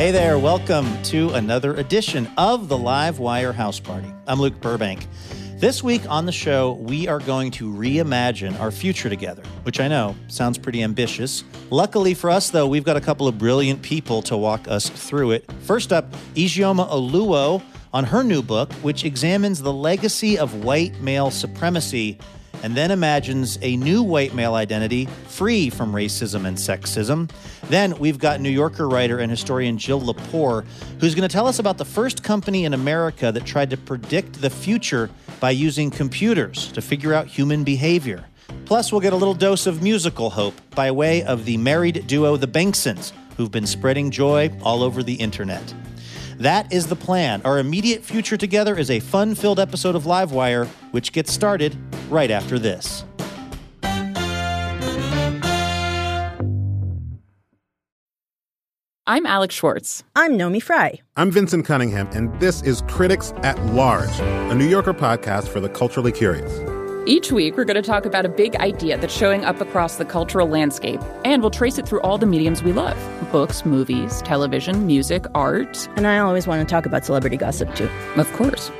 Hey there, welcome to another edition of the Live Wire House Party. I'm Luke Burbank. This week on the show, we are going to reimagine our future together, which I know sounds pretty ambitious. Luckily for us, though, we've got a couple of brilliant people to walk us through it. First up, Ijeoma Oluo on her new book, which examines the legacy of white male supremacy and then imagines a new white male identity free from racism and sexism. Then we've got New Yorker writer and historian Jill Lepore, who's going to tell us about the first company in America that tried to predict the future by using computers to figure out human behavior. Plus, we'll get a little dose of musical hope by way of the married duo The Bengsons, who've been spreading joy all over the internet. That is the plan. Our immediate future together is a fun filled episode of Livewire, which gets started right after this. I'm Alex Schwartz. I'm Naomi Fry. I'm Vinson Cunningham, and this is Critics at Large, a New Yorker podcast for the culturally curious. Each week, we're going to talk about a big idea that's showing up across the cultural landscape, and we'll trace it through all the mediums we love books, movies, television, music, art. And I always want to talk about celebrity gossip, too. Of course.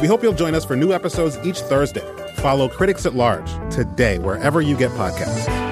We hope you'll join us for new episodes each Thursday. Follow Critics at Large today, wherever you get podcasts.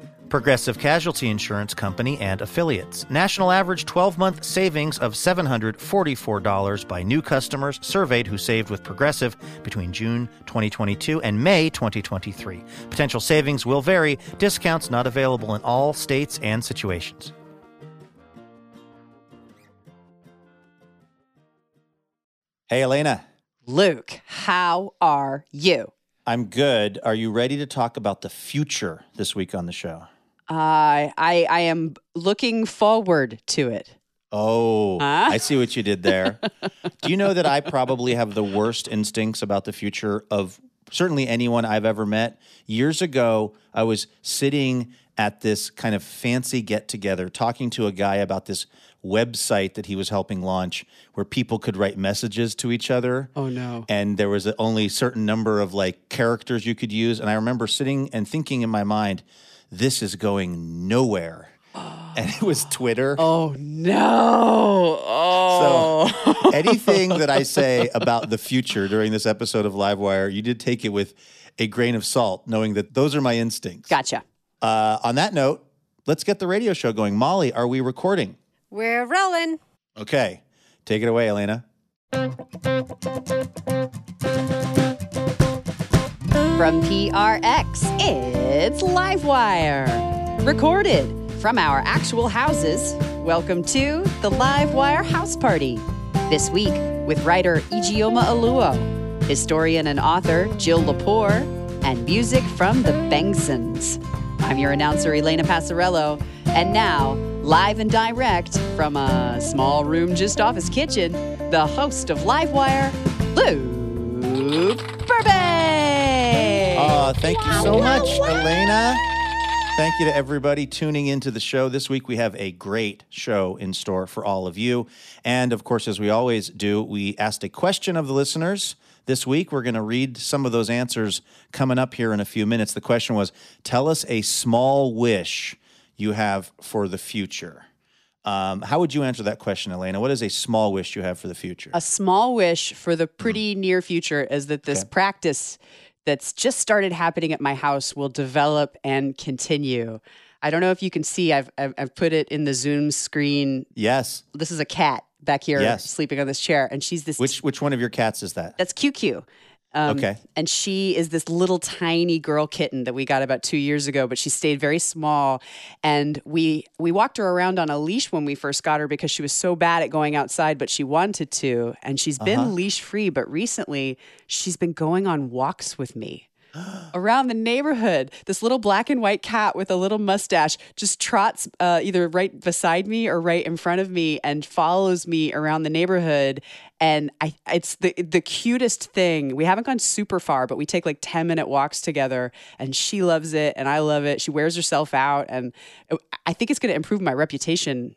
Progressive Casualty Insurance Company and affiliates. National average 12 month savings of $744 by new customers surveyed who saved with Progressive between June 2022 and May 2023. Potential savings will vary, discounts not available in all states and situations. Hey, Elena. Luke, how are you? I'm good. Are you ready to talk about the future this week on the show? Uh, I I am looking forward to it. Oh, Huh? I see what you did there. Do you know that I probably have the worst instincts about the future of certainly anyone I've ever met? Years ago, I was sitting at this kind of fancy get together talking to a guy about this website that he was helping launch where people could write messages to each other. Oh, no. And there was only a certain number of like characters you could use. And I remember sitting and thinking in my mind, this is going nowhere. And it was Twitter. Oh no! Oh, So anything that I say about the future during this episode of Livewire, you did take it with a grain of salt, knowing that those are my instincts. gotcha. Uh, on that note, let's get the radio show going. Molly, are we recording? We're rolling. Okay. Take it away, Elena. From PRX, it's Livewire, recorded from our actual houses. Welcome to the Livewire House Party. This week with writer Ijeoma Oluo, historian and author Jill Lepore, and music from the Bengsons. I'm your announcer Elena Passarello, and now live and direct from a small room just off his kitchen, the host of Livewire, Luke Uh, thank you so much, Elena. Thank you to everybody tuning into the show. This week we have a great show in store for all of you. And of course, as we always do, we asked a question of the listeners. This week, we're going to read some of those answers coming up here in a few minutes. The question was Tell us a small wish you have for the future. Um, how would you answer that question, Elena? What is a small wish you have for the future? a small wish for the pretty near future is that this Okay. practice that's just started happening at my house will develop and continue. I don't know if you can see, I've, I've, I've put it in the Zoom screen. yes. This is a cat back here Yes. sleeping on this chair, and she's this. Which which one of your cats is that? That's QQ. Um, Okay. And she is this little tiny girl kitten that we got about two years ago, but she stayed very small. And we we walked her around on a leash when we first got her because she was so bad at going outside, but she wanted to. And she's been Uh-huh. leash free, but recently she's been going on walks with me. around the neighborhood. This little black and white cat with a little mustache just trots uh, either right beside me or right in front of me and follows me around the neighborhood. And I, it's the the cutest thing. We haven't gone super far, but we take like ten minute walks together, and she loves it, and I love it. She wears herself out, and uh, I think it's going to improve my reputation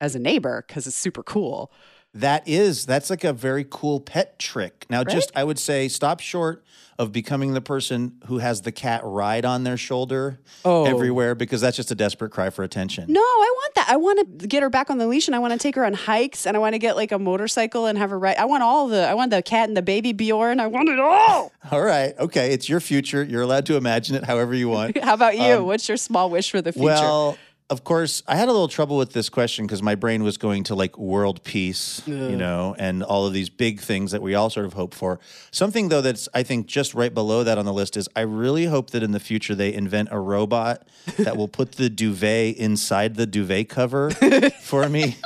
as a neighbor because it's super cool. That is, that's like a very cool pet trick. Now, Right? just I would say stop short of becoming the person who has the cat ride on their shoulder Oh. everywhere because that's just a desperate cry for attention. No, I want that. I want to get her back on the leash and I want to take her on hikes and I want to get like a motorcycle and have her ride. I want all the, I want the cat and the baby Bjorn. I want it all. All right. Okay. It's your future. You're allowed to imagine it however you want. How about you? Um, What's your small wish for the future? Well, of course, I had a little trouble with this question because my brain was going to like world peace, you know, and all of these big things that we all sort of hope for. Something though that's I think just right below that on the list is I really hope that in the future they invent a robot that will put the duvet inside the duvet cover for me.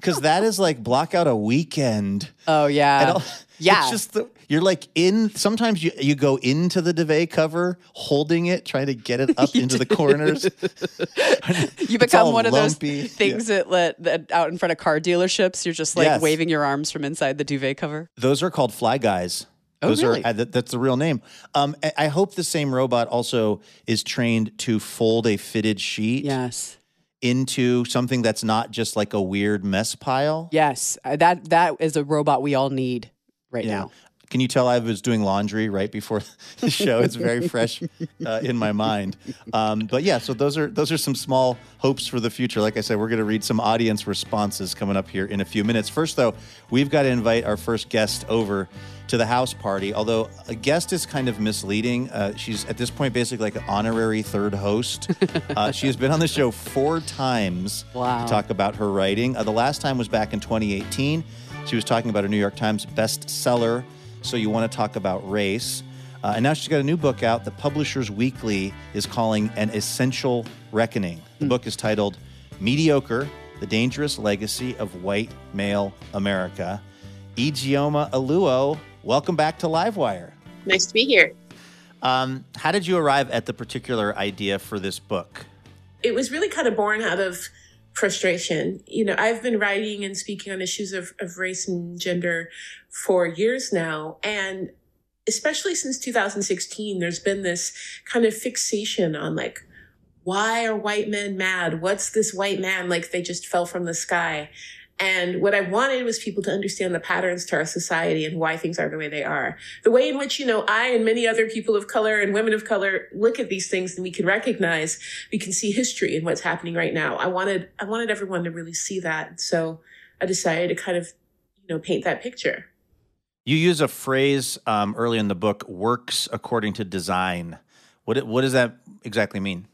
Cause that is like block out a weekend. oh, yeah. Yeah. It's just the, you're like in sometimes you, you go into the duvet cover holding it, trying to get it up into the corners. you become one of those things that, let, that out in front of car dealerships, you're just like Yes. waving your arms from inside the duvet cover. Those are called fly guys. Oh, Those really? are that, that's the real name. Um, I- I hope the same robot also is trained to fold a fitted sheet Yes. into something that's not just like a weird mess pile. Yes. Uh, That, that is a robot we all need right now. Can you tell I was doing laundry right before the show? It's very fresh uh, in my mind. Um, but yeah, so those are those are some small hopes for the future. Like I said, we're going to read some audience responses coming up here in a few minutes. First, though, we've got to invite our first guest over to the house party. Although a guest is kind of misleading. Uh, she's at this point basically like an honorary third host. Uh, she has been on the show four times Wow. to talk about her writing. Uh, the last time was back in 2018. She was talking about a New York Times bestseller. So you want to talk about race. Uh, and now she's got a new book out that Publishers Weekly is calling An Essential Reckoning. The book is titled Mediocre The Dangerous Legacy of White Male America. Ijeoma Oluo, welcome back to Livewire. Nice to be here. Um, how did you arrive at the particular idea for this book? It was really kind of born out of frustration. You know, I've been writing and speaking on issues of, of race and gender for years now. And especially since 2016, there's been this kind of fixation on like, why are white men mad? What's this white man like they just fell from the sky? And what I wanted was people to understand the patterns to our society and why things are the way they are. The way in which, you know, I and many other people of color and women of color look at these things and we can recognize, we can see history and what's happening right now. I wanted, I wanted everyone to really see that. So I decided to kind of, you know, paint that picture. You use a phrase um, early in the book, works according to design. What, what does that exactly mean?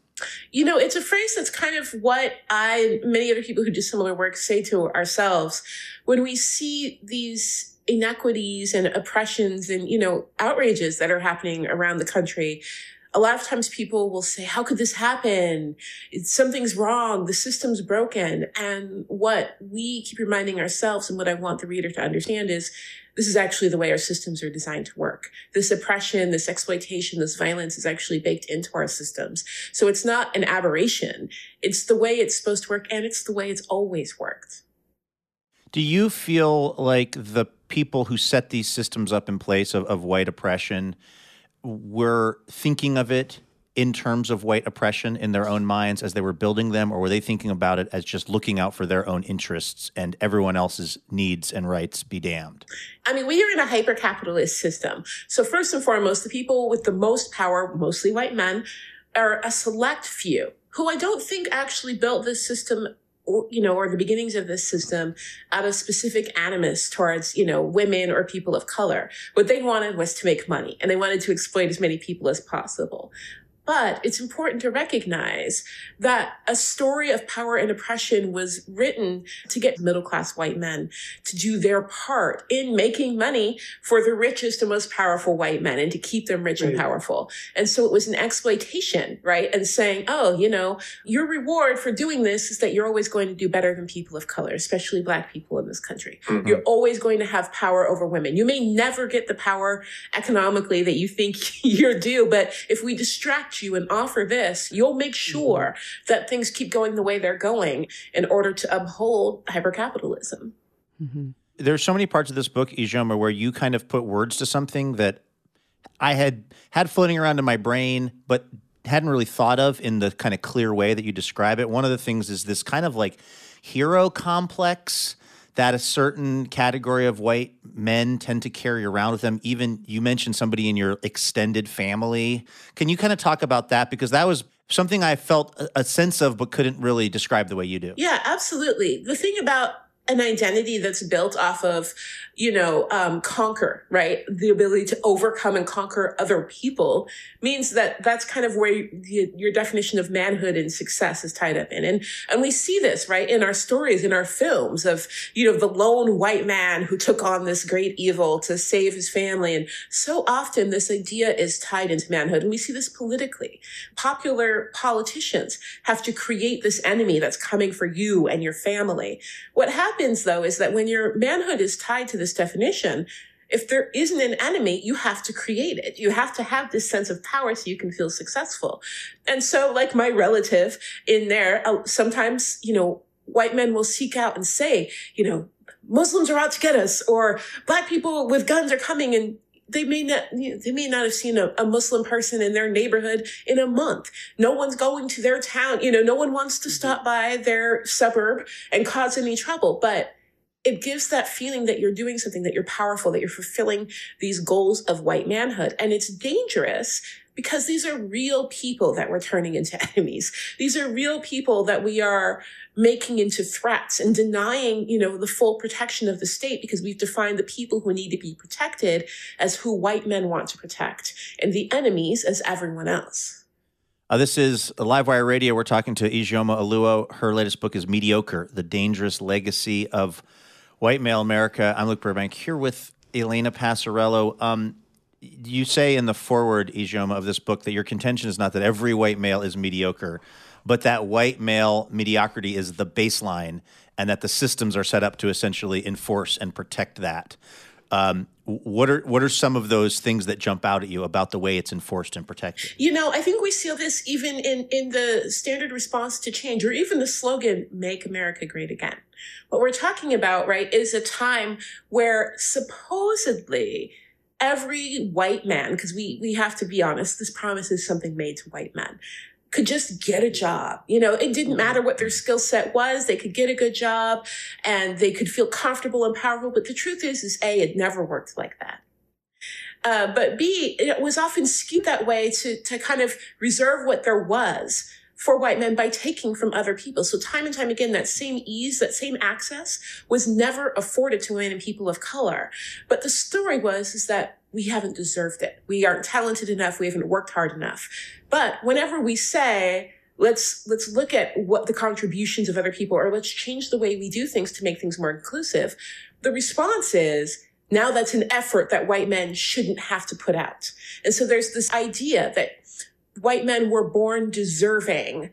You know, it's a phrase that's kind of what I, many other people who do similar work say to ourselves. When we see these inequities and oppressions and, you know, outrages that are happening around the country, a lot of times people will say, how could this happen? It's, something's wrong. The system's broken. And what we keep reminding ourselves and what I want the reader to understand is this is actually the way our systems are designed to work. This oppression, this exploitation, this violence is actually baked into our systems. So it's not an aberration. It's the way it's supposed to work and it's the way it's always worked. Do you feel like the people who set these systems up in place of, of white oppression were thinking of it in terms of white oppression in their own minds as they were building them, or were they thinking about it as just looking out for their own interests and everyone else's needs and rights be damned? I mean, we are in a hyper capitalist system. So first and foremost, the people with the most power, mostly white men, are a select few who I don't think actually built this system you know, or the beginnings of this system out of specific animus towards, you know, women or people of color. What they wanted was to make money and they wanted to exploit as many people as possible. But it's important to recognize that a story of power and oppression was written to get middle class white men to do their part in making money for the richest and most powerful white men and to keep them rich right. and powerful. And so it was an exploitation, right? And saying, oh, you know, your reward for doing this is that you're always going to do better than people of color, especially black people in this country. Mm-hmm. You're always going to have power over women. You may never get the power economically that you think you're due, but if we distract you and offer this, you'll make mm-hmm. sure mm-hmm. that things keep going the way they're going in order to uphold hypercapitalism. Mm-hmm. There's so many parts of this book, Ijeoma, where you kind of put words to something that I had had floating around in my brain, but hadn't really thought of in the kind of clear way that you describe it. One of the things is this kind of like hero complex that a certain category of white men tend to carry around with them. Even you mentioned somebody in your extended family. Can you kind of talk about that? Because that was something I felt a sense of, but couldn't really describe the way you do. Yeah, absolutely. The thing about an identity that's built off of, you know, um, conquer, right? The ability to overcome and conquer other people means that that's kind of where you, your definition of manhood and success is tied up in. And, and we see this, right, in our stories, in our films of, you know, the lone white man who took on this great evil to save his family. And so often this idea is tied into manhood. And we see this politically. Popular politicians have to create this enemy that's coming for you and your family. What happens happens though is that when your manhood is tied to this definition, if there isn't an enemy, you have to create it. You have to have this sense of power so you can feel successful. And so, like my relative in there, uh, sometimes, you know, white men will seek out and say, you know, Muslims are out to get us, or black people with guns are coming and they may not they may not have seen a, a, muslim person in their neighborhood in a month. No one's going to their town you know no one wants to mm-hmm. stop by their suburb and cause any trouble but it gives that feeling that you're doing something that you're powerful that you're fulfilling these goals of white manhood. And it's dangerous because these are real people that we're turning into enemies these are real people that we are making into threats and denying, you know, the full protection of the state because we've defined the people who need to be protected as who white men want to protect and the enemies as everyone else. Uh, this is Livewire Radio. We're talking to Ijeoma Oluo. Her latest book is Mediocre, The Dangerous Legacy of White Male America. I'm Luke Burbank here with Elena Passarello. Um, you say in the foreword, Ijeoma, of this book that your contention is not that every white male is mediocre, but that white male mediocrity is the baseline and that the systems are set up to essentially enforce and protect that. Um, what are what are some of those things that jump out at you about the way it's enforced and protected? You know, I think we see this even in in the standard response to change, or even the slogan "Make America Great Again." What we're talking about, right, is a time where supposedly every white man, because we we have to be honest, this promise is something made to white men could just get a job. You know, it didn't matter what their skill set was. They could get a good job and they could feel comfortable and powerful. But the truth is, is A, it never worked like that. Uh, but B, it was often skewed that way to, to kind of reserve what there was for white men by taking from other people. So time and time again, that same ease, that same access was never afforded to women and people of color. But the story was, is that we haven't deserved it. We aren't talented enough. We haven't worked hard enough. But whenever we say, let's let's look at what the contributions of other people or let's change the way we do things to make things more inclusive the response is now that's an effort that white men shouldn't have to put out and so there's this idea that white men were born deserving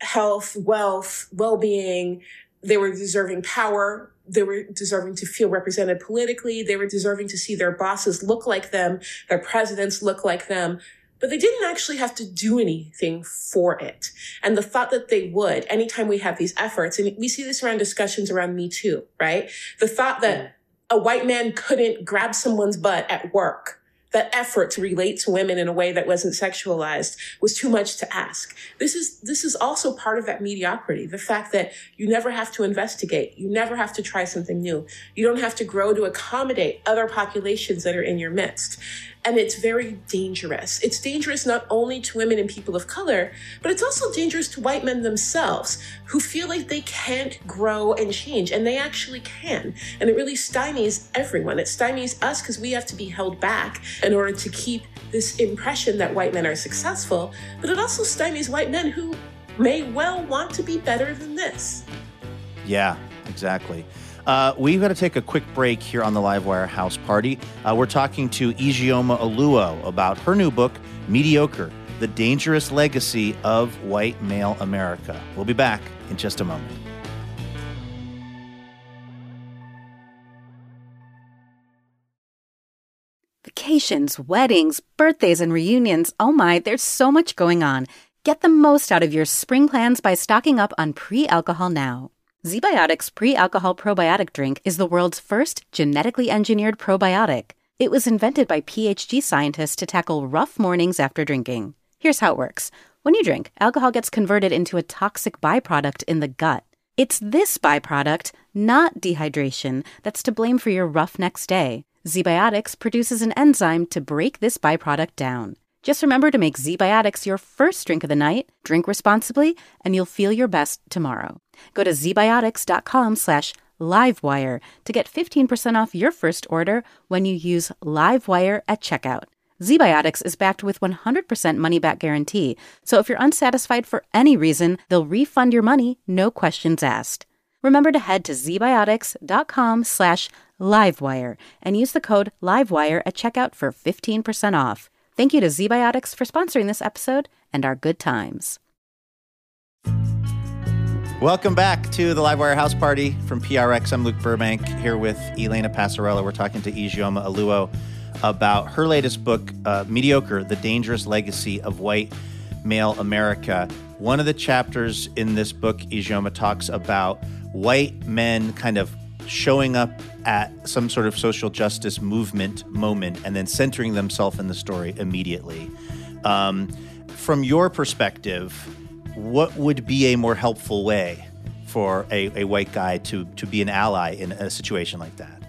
health wealth well-being they were deserving power they were deserving to feel represented politically. They were deserving to see their bosses look like them, their presidents look like them. But they didn't actually have to do anything for it. And the thought that they would, anytime we have these efforts, and we see this around discussions around Me Too, right? The thought that mm. a white man couldn't grab someone's butt at work that effort to relate to women in a way that wasn't sexualized was too much to ask. This is, this is also part of that mediocrity. The fact that you never have to investigate. You never have to try something new. You don't have to grow to accommodate other populations that are in your midst. And it's very dangerous. It's dangerous not only to women and people of color, but it's also dangerous to white men themselves who feel like they can't grow and change, and they actually can. And it really stymies everyone. It stymies us because we have to be held back in order to keep this impression that white men are successful, but it also stymies white men who may well want to be better than this. Yeah, exactly. Uh, we've got to take a quick break here on the Livewire House Party. Uh, we're talking to Ijeoma Oluo about her new book, Mediocre The Dangerous Legacy of White Male America. We'll be back in just a moment. Vacations, weddings, birthdays, and reunions. Oh my, there's so much going on. Get the most out of your spring plans by stocking up on pre alcohol now. ZBiotics pre alcohol probiotic drink is the world's first genetically engineered probiotic. It was invented by PhD scientists to tackle rough mornings after drinking. Here's how it works when you drink, alcohol gets converted into a toxic byproduct in the gut. It's this byproduct, not dehydration, that's to blame for your rough next day. ZBiotics produces an enzyme to break this byproduct down. Just remember to make ZBiotics your first drink of the night, drink responsibly, and you'll feel your best tomorrow. Go to zbiotics.com slash livewire to get 15% off your first order when you use livewire at checkout. ZBiotics is backed with 100% money back guarantee, so if you're unsatisfied for any reason, they'll refund your money, no questions asked. Remember to head to zbiotics.com slash livewire and use the code livewire at checkout for 15% off. Thank you to ZBiotics for sponsoring this episode and our good times. Welcome back to the Livewire House Party from PRX. I'm Luke Burbank here with Elena Passarello. We're talking to Ijeoma Oluo about her latest book, uh, Mediocre The Dangerous Legacy of White Male America. One of the chapters in this book, Ijeoma talks about white men kind of showing up at some sort of social justice movement moment and then centering themselves in the story immediately. Um, from your perspective, what would be a more helpful way for a, a white guy to, to be an ally in a situation like that?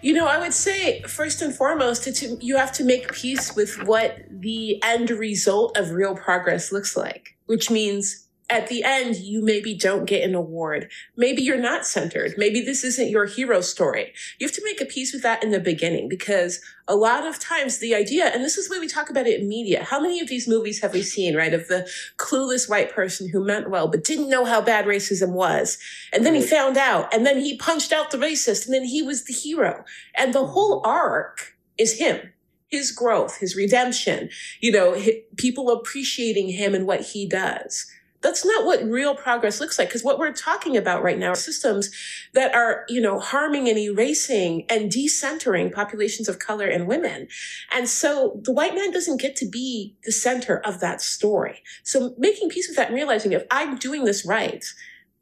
You know, I would say first and foremost, you have to make peace with what the end result of real progress looks like, which means at the end, you maybe don't get an award. Maybe you're not centered. Maybe this isn't your hero story. You have to make a peace with that in the beginning because a lot of times the idea, and this is why we talk about it in media. How many of these movies have we seen, right? Of the clueless white person who meant well, but didn't know how bad racism was. And then he found out and then he punched out the racist and then he was the hero. And the whole arc is him his growth, his redemption, you know, people appreciating him and what he does. That's not what real progress looks like. Because what we're talking about right now are systems that are, you know, harming and erasing and decentering populations of color and women. And so the white man doesn't get to be the center of that story. So making peace with that and realizing if I'm doing this right,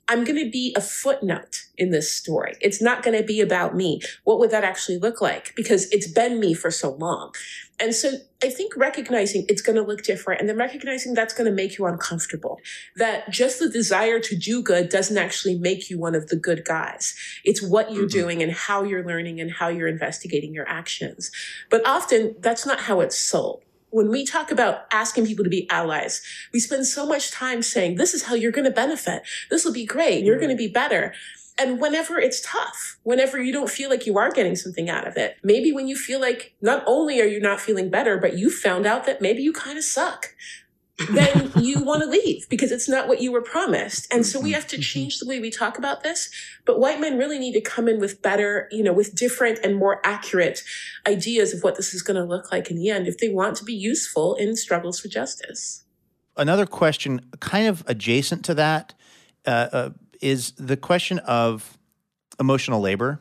I'm going to be a footnote in this story. It's not going to be about me. What would that actually look like? Because it's been me for so long. And so I think recognizing it's going to look different and then recognizing that's going to make you uncomfortable. That just the desire to do good doesn't actually make you one of the good guys. It's what you're mm-hmm. doing and how you're learning and how you're investigating your actions. But often that's not how it's sold when we talk about asking people to be allies, we spend so much time saying, this is how you're going to benefit. This will be great. You're going to be better. And whenever it's tough, whenever you don't feel like you are getting something out of it, maybe when you feel like not only are you not feeling better, but you found out that maybe you kind of suck then you want to leave because it's not what you were promised. And so we have to change the way we talk about this. But white men really need to come in with better, you know, with different and more accurate ideas of what this is going to look like in the end if they want to be useful in struggles for justice. Another question, kind of adjacent to that, uh, uh, is the question of emotional labor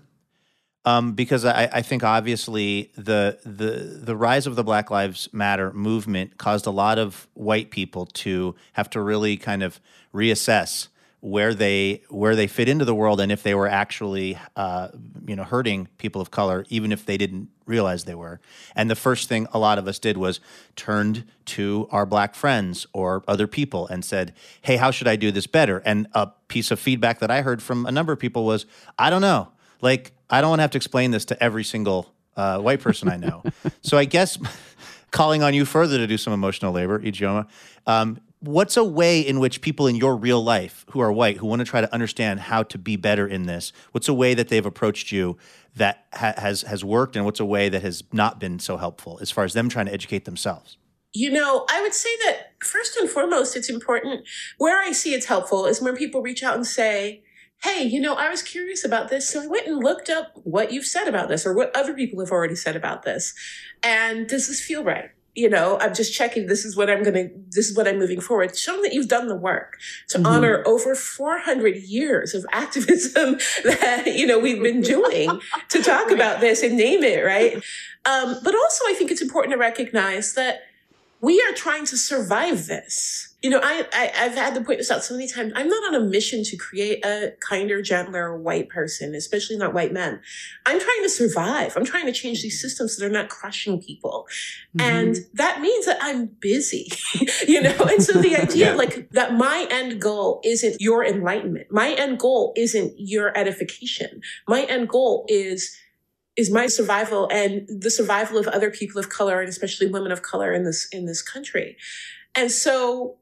um, because I, I, think obviously the the the rise of the Black Lives Matter movement caused a lot of white people to have to really kind of reassess where they where they fit into the world and if they were actually uh, you know hurting people of color, even if they didn't realize they were. And the first thing a lot of us did was turned to our black friends or other people and said, "Hey, how should I do this better?" And a piece of feedback that I heard from a number of people was, "I don't know." Like I don't want to have to explain this to every single uh, white person I know. so I guess calling on you further to do some emotional labor, Ijeoma. Um, what's a way in which people in your real life who are white who want to try to understand how to be better in this what's a way that they've approached you that ha- has has worked and what's a way that has not been so helpful as far as them trying to educate themselves? You know i would say that first and foremost it's important where i see it's helpful is when people reach out and say hey you know i was curious about this so i went and looked up what you've said about this or what other people have already said about this and does this feel right you know, I'm just checking this is what I'm going to, this is what I'm moving forward. Showing that you've done the work to mm-hmm. honor over 400 years of activism that, you know, we've been doing to talk about this and name it, right? Um, but also I think it's important to recognize that we are trying to survive this. You know, I, I have had to point this out so many times. I'm not on a mission to create a kinder, gentler white person, especially not white men. I'm trying to survive. I'm trying to change these systems so they're not crushing people, mm-hmm. and that means that I'm busy. you know, and so the idea, yeah. like that, my end goal isn't your enlightenment. My end goal isn't your edification. My end goal is is my survival and the survival of other people of color and especially women of color in this in this country. And so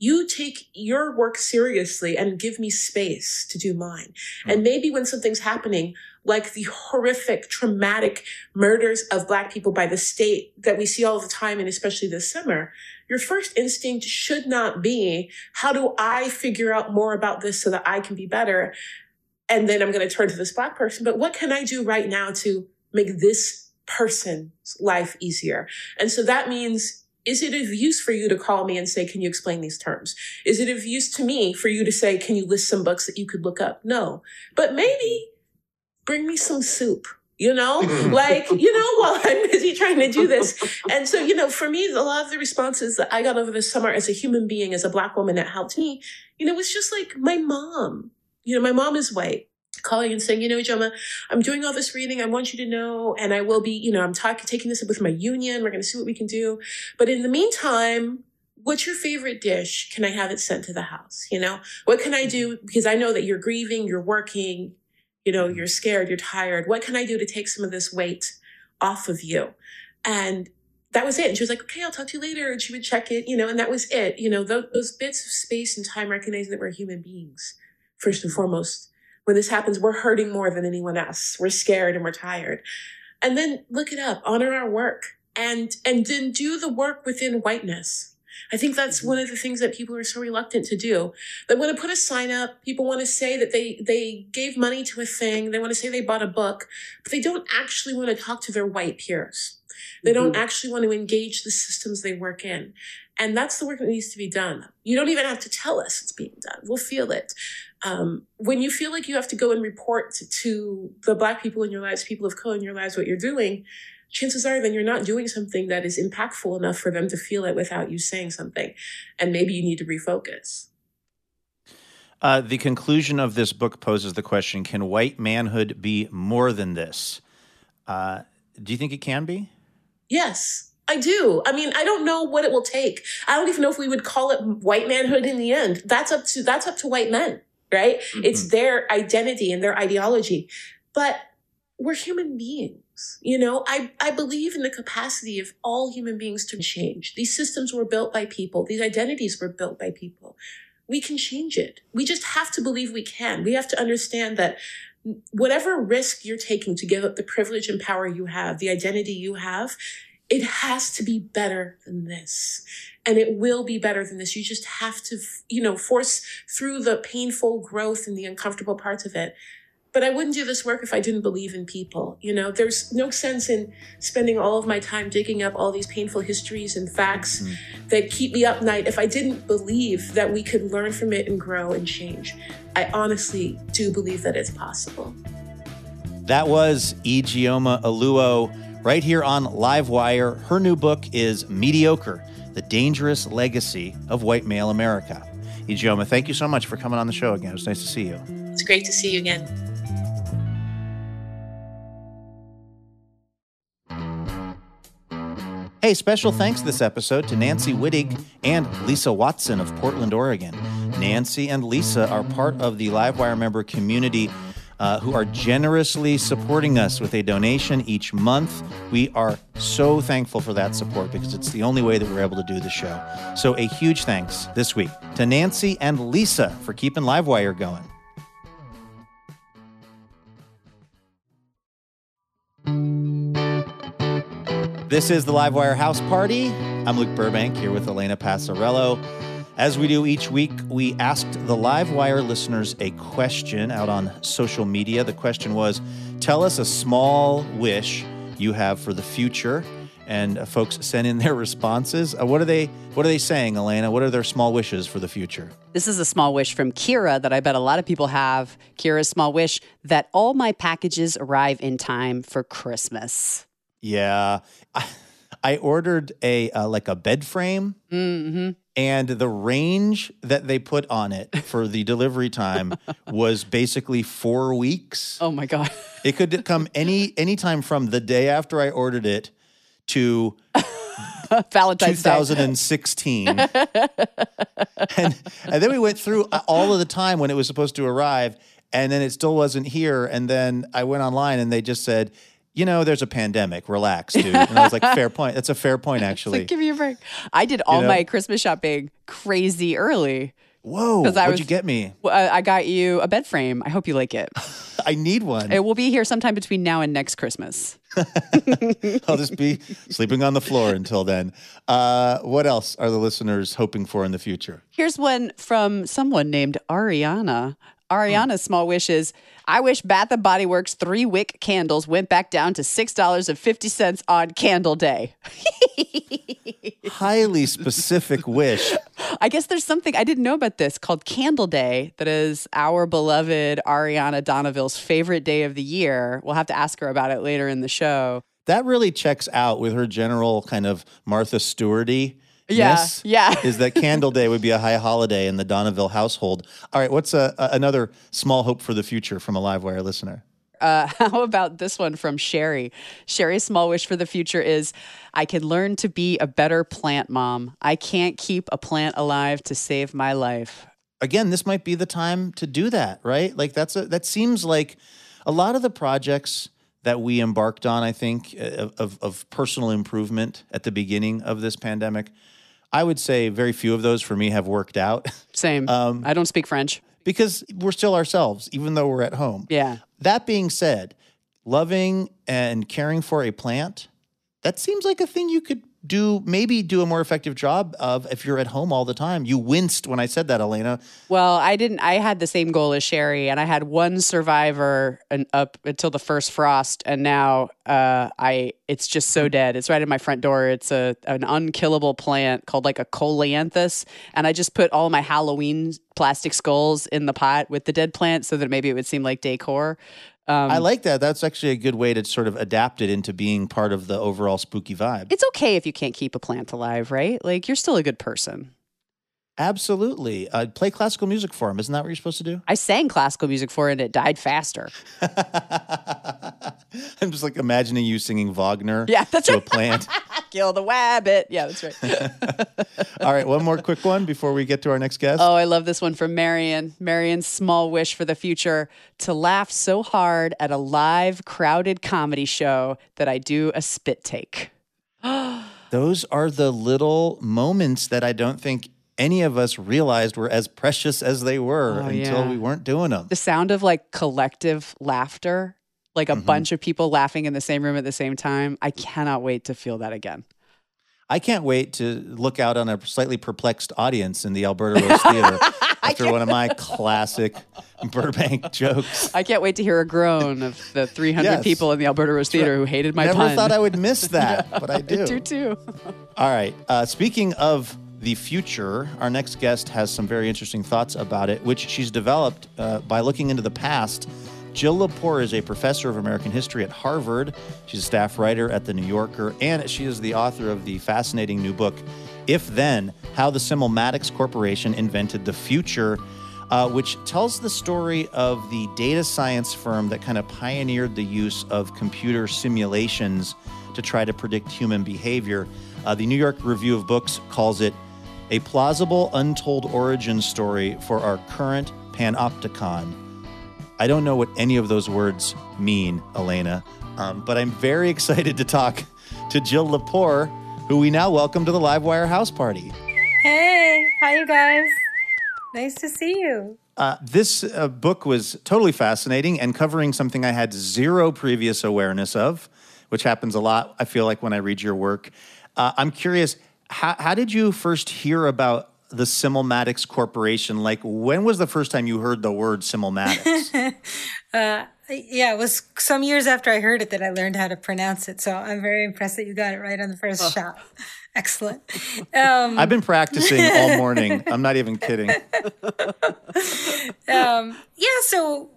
you take your work seriously and give me space to do mine. Mm. And maybe when something's happening, like the horrific, traumatic murders of Black people by the state that we see all the time, and especially this summer, your first instinct should not be, how do I figure out more about this so that I can be better? And then I'm going to turn to this Black person, but what can I do right now to make this person's life easier? And so that means is it of use for you to call me and say, can you explain these terms? Is it of use to me for you to say, can you list some books that you could look up? No, but maybe bring me some soup you know mm. like you know while i'm busy trying to do this and so you know for me a lot of the responses that i got over the summer as a human being as a black woman that helped me you know was just like my mom you know my mom is white calling and saying, you know, Joma, I'm doing all this reading. I want you to know, and I will be, you know, I'm talking, taking this up with my union. We're going to see what we can do. But in the meantime, what's your favorite dish? Can I have it sent to the house? You know, what can I do? Mm-hmm. Because I know that you're grieving, you're working, you know, you're mm-hmm. scared, you're tired. What can I do to take some of this weight off of you? And that was it. And she was like, okay, I'll talk to you later. And she would check it, you know, and that was it. You know, those, those bits of space and time recognizing that we're human beings, first and foremost when this happens, we're hurting more than anyone else. We're scared and we're tired. And then look it up, honor our work and, and then do the work within whiteness. I think that's mm-hmm. one of the things that people are so reluctant to do. They want to put a sign up. People want to say that they, they gave money to a thing. They want to say they bought a book, but they don't actually want to talk to their white peers. They don't mm-hmm. actually want to engage the systems they work in. And that's the work that needs to be done. You don't even have to tell us it's being done. We'll feel it. Um, when you feel like you have to go and report to, to the black people in your lives, people of color in your lives, what you're doing, chances are then you're not doing something that is impactful enough for them to feel it without you saying something. And maybe you need to refocus. Uh, the conclusion of this book poses the question Can white manhood be more than this? Uh, do you think it can be? Yes, I do. I mean, I don't know what it will take. I don't even know if we would call it white manhood in the end. That's up to that's up to white men right? Mm-hmm. It's their identity and their ideology. But we're human beings. You know, I, I believe in the capacity of all human beings to change. These systems were built by people. These identities were built by people. We can change it. We just have to believe we can. We have to understand that whatever risk you're taking to give up the privilege and power you have, the identity you have, it has to be better than this and it will be better than this. You just have to, you know, force through the painful growth and the uncomfortable parts of it. But I wouldn't do this work if I didn't believe in people. You know, there's no sense in spending all of my time digging up all these painful histories and facts mm-hmm. that keep me up night if I didn't believe that we could learn from it and grow and change. I honestly do believe that it's possible. That was Ijeoma Oluo right here on Livewire. Her new book is Mediocre the Dangerous Legacy of White Male America. Ijeoma, thank you so much for coming on the show again. It was nice to see you. It's great to see you again. Hey, special thanks this episode to Nancy Wittig and Lisa Watson of Portland, Oregon. Nancy and Lisa are part of the Livewire member community uh, who are generously supporting us with a donation each month. We are so thankful for that support because it's the only way that we're able to do the show. So, a huge thanks this week to Nancy and Lisa for keeping Livewire going. This is the Livewire House Party. I'm Luke Burbank here with Elena Passarello. As we do each week, we asked the Livewire listeners a question out on social media. The question was Tell us a small wish you have for the future. And uh, folks sent in their responses. Uh, what are they? What are they saying, Elena? What are their small wishes for the future? This is a small wish from Kira that I bet a lot of people have. Kira's small wish that all my packages arrive in time for Christmas. Yeah, I, I ordered a uh, like a bed frame, Mm-hmm. And the range that they put on it for the delivery time was basically four weeks. Oh my God. It could come any any time from the day after I ordered it to Valentine's 2016. and, and then we went through uh, all of the time when it was supposed to arrive, and then it still wasn't here. And then I went online and they just said, you know, there's a pandemic. Relax, dude. And I was like, fair point. That's a fair point, actually. Like, give me a break. I did all know? my Christmas shopping crazy early. Whoa, 'Cause I what'd was- you get me? I got you a bed frame. I hope you like it. I need one. It will be here sometime between now and next Christmas. I'll just be sleeping on the floor until then. Uh, what else are the listeners hoping for in the future? Here's one from someone named Ariana. Ariana's small wish is I wish Bath and Body Works three wick candles went back down to $6.50 on Candle Day. Highly specific wish. I guess there's something I didn't know about this called Candle Day that is our beloved Ariana Donneville's favorite day of the year. We'll have to ask her about it later in the show. That really checks out with her general kind of Martha Stewarty. Yeah, yeah. is that Candle Day would be a high holiday in the Donneville household. All right, what's a, a- another small hope for the future from a Livewire listener? Uh, how about this one from Sherry? Sherry's small wish for the future is I can learn to be a better plant mom. I can't keep a plant alive to save my life. Again, this might be the time to do that, right? Like that's a that seems like a lot of the projects that we embarked on, I think, uh, of, of personal improvement at the beginning of this pandemic. I would say very few of those for me have worked out Same. Um, I don't speak French. because we're still ourselves, even though we're at home. Yeah. That being said, loving and caring for a plant, that seems like a thing you could do, maybe do a more effective job of if you're at home all the time. You winced when I said that, Elena. Well, I didn't. I had the same goal as Sherry, and I had one survivor and up until the first frost, and now uh, I it's just so dead. It's right in my front door. It's a an unkillable plant called like a coleanthus, and I just put all my Halloween plastic skulls in the pot with the dead plant so that maybe it would seem like decor. Um, I like that. That's actually a good way to sort of adapt it into being part of the overall spooky vibe. it's okay if you can't keep a plant alive, right? Like you're still a good person. Absolutely. Uh, play classical music for him. Isn't that what you're supposed to do? I sang classical music for it, and it died faster. I'm just like imagining you singing Wagner Yeah, that's to a plant. Kill the wabbit. Yeah, that's right. All right, one more quick one before we get to our next guest. Oh, I love this one from Marion. Marion's small wish for the future to laugh so hard at a live, crowded comedy show that I do a spit take. Those are the little moments that I don't think any of us realized were as precious as they were Oh, until yeah. we weren't doing them. The sound of like collective laughter, like a bunch of people laughing in the same room at the same time. I cannot wait to feel that again. I can't wait to look out on a slightly perplexed audience in the Alberta Rose Theater after one of my classic Burbank jokes. I can't wait to hear a groan of the 300 Yes. people in the Alberta Rose Theater who hated my Never pun. thought I would miss that, but I do. I do too. All right. Uh, speaking of the future, our next guest has some very interesting thoughts about it, which she's developed uh, by looking into the past. Jill Lepore is a professor of American history at Harvard. She's a staff writer at The New Yorker, and she is the author of the fascinating new book, If Then How the Simulmatics Corporation Invented the Future, uh, which tells the story of the data science firm that kind of pioneered the use of computer simulations to try to predict human behavior. Uh, the New York Review of Books calls it a plausible, untold origin story for our current panopticon. I don't know what any of those words mean, Elena, um, but I'm very excited to talk to Jill Lepore, who we now welcome to the Livewire house party. Hey, hi, you guys. Nice to see you. Uh, this uh, book was totally fascinating and covering something I had zero previous awareness of, which happens a lot, I feel like, when I read your work. Uh, I'm curious, how, how did you first hear about the Simulmatics Corporation? Like, when was the first time you heard the word Simulmatics? Uh, yeah, it was some years after I heard it that I learned how to pronounce it. So I'm very impressed that you got it right on the first oh. shot. Excellent. Um, I've been practicing all morning. I'm not even kidding. um, yeah, so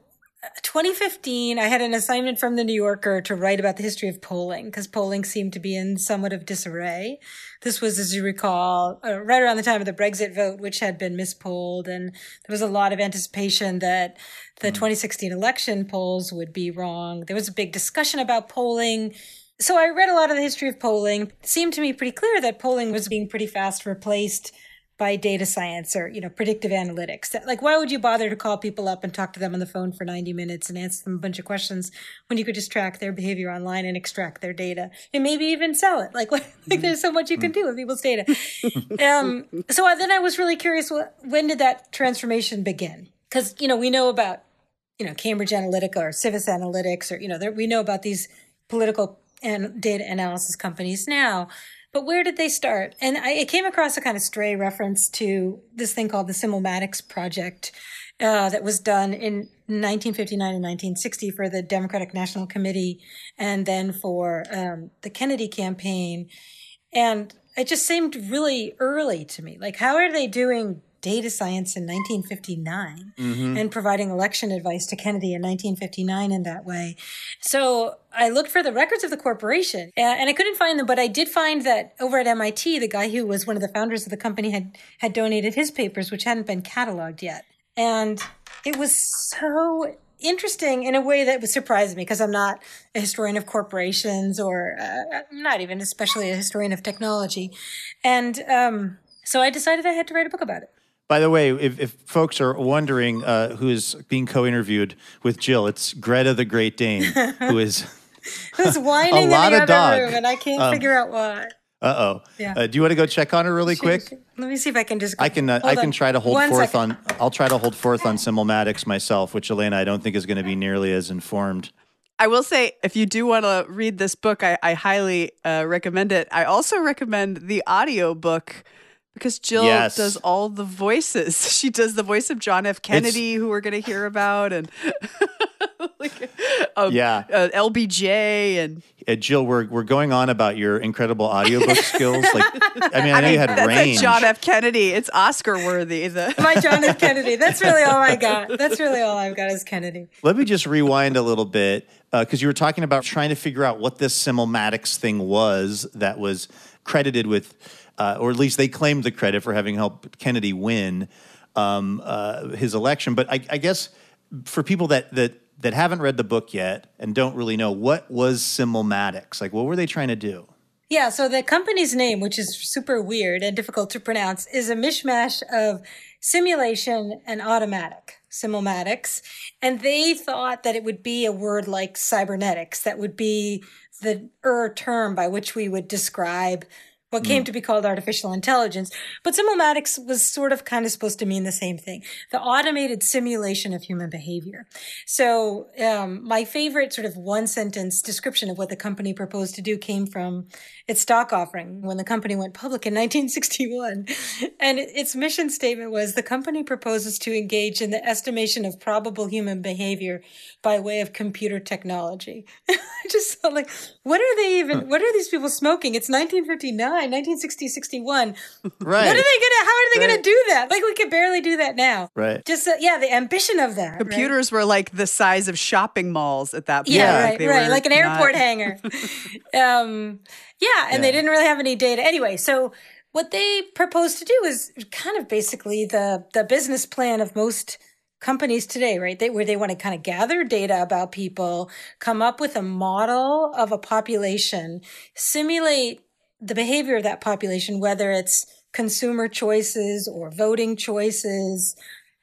2015, I had an assignment from the New Yorker to write about the history of polling because polling seemed to be in somewhat of disarray. This was, as you recall, uh, right around the time of the Brexit vote, which had been mispolled. And there was a lot of anticipation that the mm. 2016 election polls would be wrong. There was a big discussion about polling. So I read a lot of the history of polling. It seemed to me pretty clear that polling was being pretty fast replaced by data science or you know predictive analytics. Like why would you bother to call people up and talk to them on the phone for 90 minutes and answer them a bunch of questions when you could just track their behavior online and extract their data and maybe even sell it? Like, like there's so much you can do with people's data. Um, so then i was really curious when did that transformation begin? Because you know we know about you know cambridge analytica or civis analytics or you know there, we know about these political and data analysis companies now but where did they start? And I, came across a kind of stray reference to this thing called the Simulmatics Project uh, that was done in 1959 and 1960 for the Democratic National Committee and then for um, the Kennedy campaign. And it just seemed really early to me. Like, how are they doing data science in 1959 mm-hmm. and providing election advice to Kennedy in 1959 in that way. So I looked for the records of the corporation and I couldn't find them, but I did find that over at MIT, the guy who was one of the founders of the company had, had donated his papers, which hadn't been cataloged yet. And it was so interesting in a way that was surprising me because I'm not a historian of corporations or uh, not even especially a historian of technology. And um, so I decided I had to write a book about it. By the way, if, if folks are wondering uh, who is being co-interviewed with Jill, it's Greta the Great Dane, who is who's whining in the other dog. room, and I can't um, figure out why. Uh-oh. Yeah. Uh, do you want to go check on her really quick? Let me see if I can just. I can. Uh, I can try to hold One forth second. on. I'll try to hold forth on Simulmatics myself, which Elena I don't think is going to be nearly as informed. I will say, if you do want to read this book, I, I highly uh, recommend it. I also recommend the audio book because Jill yes. does all the voices. She does the voice of John F. Kennedy, it's... who we're going to hear about, and like, um, yeah, uh, LBJ and uh, Jill. We're we're going on about your incredible audiobook skills. Like, I mean, I, I know mean, you had that's range. John F. Kennedy. It's Oscar worthy. The- My John F. Kennedy. That's really all I got. That's really all I've got is Kennedy. Let me just rewind a little bit because uh, you were talking about trying to figure out what this Simulmatics thing was that was credited with uh, or at least they claimed the credit for having helped Kennedy win um, uh, his election. But I, I, guess for people that that that haven't read the book yet and don't really know what was Simulmatics, like what were they trying to do? Yeah, so the company's name, which is super weird and difficult to pronounce, is a mishmash of simulation and automatic. Simulmatics. And they thought that it would be a word like cybernetics, that would be the er term by which we would describe what came mm. to be called artificial intelligence. But simulmatics was sort of kind of supposed to mean the same thing. The automated simulation of human behavior. So, um, my favorite sort of one sentence description of what the company proposed to do came from its stock offering when the company went public in 1961. And its mission statement was the company proposes to engage in the estimation of probable human behavior by way of computer technology. I just felt like, what are they even, what are these people smoking? It's 1959. 1960, 61. Right. What are they gonna? How are they right. gonna do that? Like we could barely do that now. Right. Just uh, yeah, the ambition of that. Computers right? were like the size of shopping malls at that point. Yeah, right, right, like an airport not... hangar. um, yeah, and yeah. they didn't really have any data anyway. So what they proposed to do is kind of basically the the business plan of most companies today, right? They, where they want to kind of gather data about people, come up with a model of a population, simulate the behavior of that population, whether it's consumer choices or voting choices,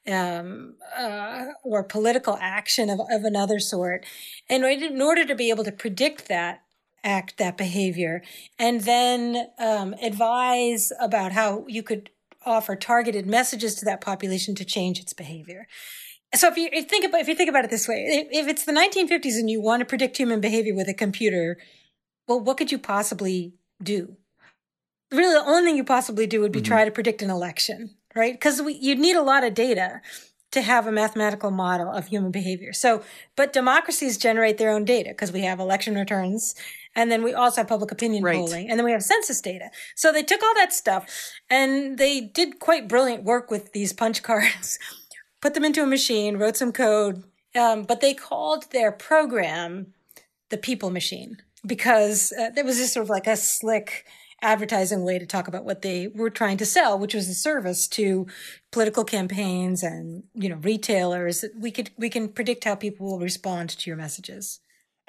um, uh, or political action of, of another sort. And in order to be able to predict that act, that behavior, and then um, advise about how you could offer targeted messages to that population to change its behavior. So if you, if you think about if you think about it this way, if it's the 1950s and you want to predict human behavior with a computer, well, what could you possibly do? Really, the only thing you possibly do would be mm-hmm. try to predict an election right? Because you'd need a lot of data to have a mathematical model of human behavior. So, but democracies generate their own data because we have election returns and then we also have public opinion right. polling and then we have census data. So they took all that stuff and they did quite brilliant work with these punch cards, put them into a machine, wrote some code, um, but they called their program the people machine because uh, there was just sort of like a slick, advertising way to talk about what they were trying to sell, which was a service to political campaigns and, you know, retailers. We could, we can predict how people will respond to your messages.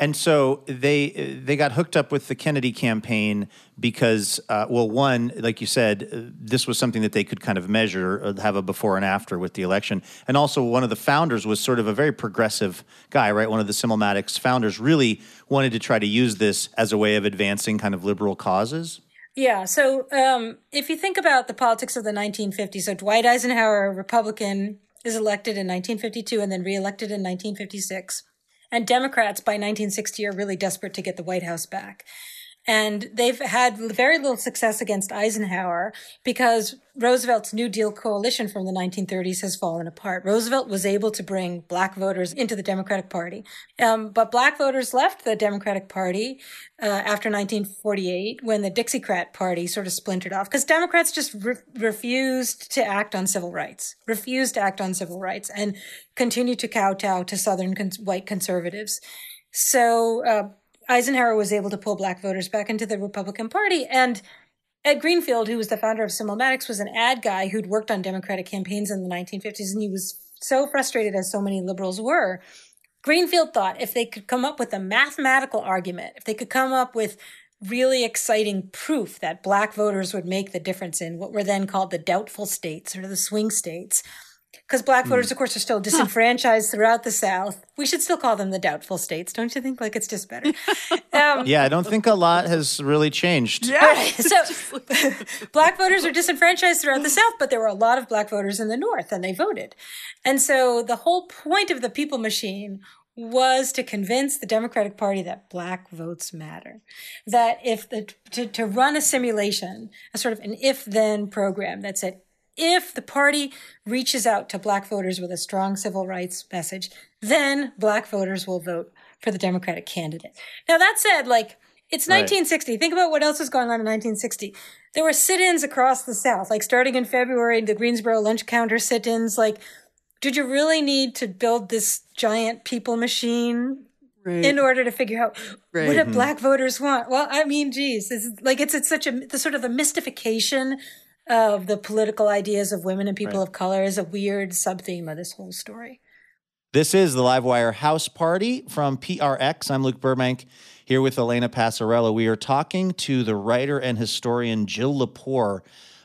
And so they they got hooked up with the Kennedy campaign because, uh, well, one, like you said, uh, this was something that they could kind of measure, uh, have a before and after with the election, and also one of the founders was sort of a very progressive guy, right? One of the Simulmatics founders really wanted to try to use this as a way of advancing kind of liberal causes. Yeah. So um, if you think about the politics of the 1950s, so Dwight Eisenhower, a Republican, is elected in 1952 and then reelected in 1956. And Democrats by 1960 are really desperate to get the White House back. And they've had very little success against Eisenhower because Roosevelt's New Deal coalition from the 1930s has fallen apart. Roosevelt was able to bring black voters into the Democratic Party. Um, but black voters left the Democratic Party uh, after 1948 when the Dixiecrat Party sort of splintered off because Democrats just re- refused to act on civil rights, refused to act on civil rights, and continued to kowtow to Southern cons- white conservatives. So, uh, Eisenhower was able to pull black voters back into the Republican Party. And Ed Greenfield, who was the founder of Simulmatics, was an ad guy who'd worked on Democratic campaigns in the 1950s. And he was so frustrated, as so many liberals were. Greenfield thought if they could come up with a mathematical argument, if they could come up with really exciting proof that black voters would make the difference in what were then called the doubtful states or the swing states, because black voters, mm. of course, are still disenfranchised huh. throughout the South. We should still call them the doubtful states, don't you think? Like it's just better. Um, yeah, I don't think a lot has really changed. Yeah. So black voters are disenfranchised throughout the South, but there were a lot of black voters in the North, and they voted. And so the whole point of the people machine was to convince the Democratic Party that black votes matter. That if the to, to run a simulation, a sort of an if then program that said if the party reaches out to black voters with a strong civil rights message, then black voters will vote for the Democratic candidate. Now, that said, like, it's 1960. Right. Think about what else was going on in 1960. There were sit-ins across the South, like starting in February, the Greensboro lunch counter sit-ins. Like, did you really need to build this giant people machine right. in order to figure out right. what do mm-hmm. black voters want? Well, I mean, geez, it's like it's it's such a the sort of a mystification of the political ideas of women and people right. of color is a weird sub theme of this whole story. This is the Livewire House Party from PRX. I'm Luke Burbank here with Elena Passarello. We are talking to the writer and historian Jill Lepore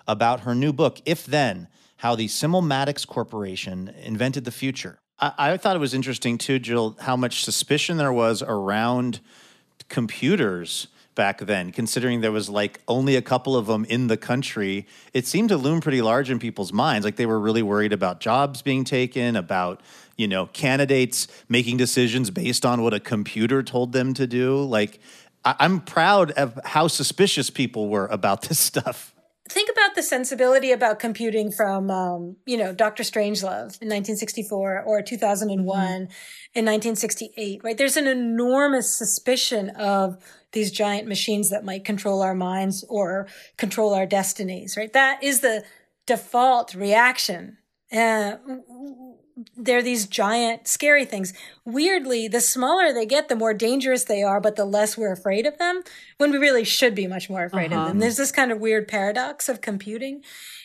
about her new book, If Then How the Simulmatics Corporation Invented the Future. I, I thought it was interesting, too, Jill, how much suspicion there was around computers back then, considering there was like only a couple of them in the country. It seemed to loom pretty large in people's minds. Like they were really worried about jobs being taken, about, you know, candidates making decisions based on what a computer told them to do. Like, I- I'm proud of how suspicious people were about this stuff think about the sensibility about computing from um, you know dr strangelove in 1964 or 2001 mm-hmm. in 1968 right there's an enormous suspicion of these giant machines that might control our minds or control our destinies, right? That is the default reaction. Uh, they're these giant, scary things. Weirdly, the smaller they get, the more dangerous they are, but the less we're afraid of them, when we really should be much more afraid uh-huh. of them. There's this kind of weird paradox of computing.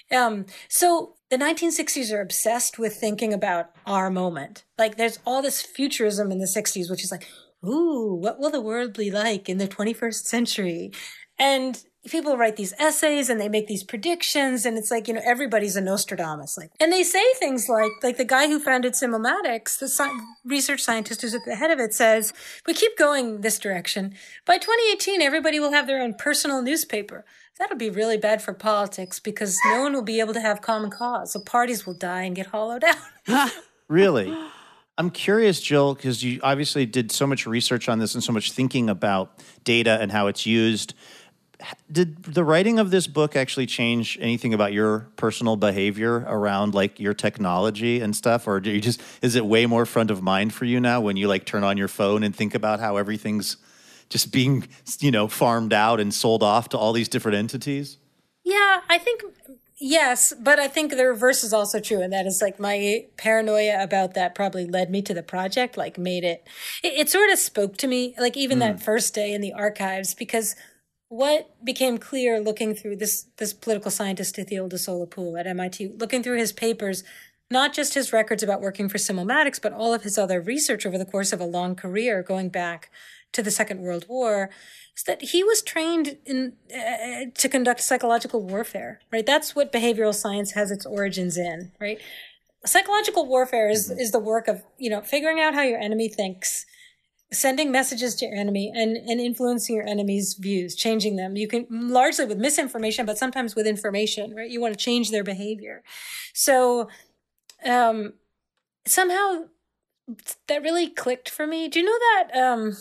Um, so the 1960s are obsessed with thinking about our moment. Like there's all this futurism in the 60s, which is like, ooh, what will the world be like in the 21st century? And people write these essays and they make these predictions and it's like you know everybody's a nostradamus like and they say things like like the guy who founded simulmatics the sci- research scientist who's at the head of it says we keep going this direction. By 2018 everybody will have their own personal newspaper. That'll be really bad for politics because no one will be able to have common cause. So parties will die and get hollowed out. Really I'm curious, Jill, because you obviously did so much research on this and so much thinking about data and how it's used. Did the writing of this book actually change anything about your personal behavior around like your technology and stuff? Or do you just is it way more front of mind for you now when you like turn on your phone and think about how everything's just being you know farmed out and sold off to all these different entities? Yeah i think yes but i think the reverse is also true and that is like my paranoia about that probably led me to the project like made it it, it sort of spoke to me like even mm. that first day in the archives because what became clear looking through this this political scientist Ithiel de Sola Pool at MIT, looking through his papers, not just his records about working for Simulmatics, but all of his other research over the course of a long career, going back to the Second World War, is that he was trained in uh, to conduct psychological warfare. Right, that's what behavioral science has its origins in. Right, psychological warfare is is the work of you know figuring out how your enemy thinks sending messages to your enemy and, and influencing your enemy's views, changing them. You can largely with misinformation, but sometimes with information, right? You want to change their behavior. So, um, somehow that really clicked for me. Do you know that, um,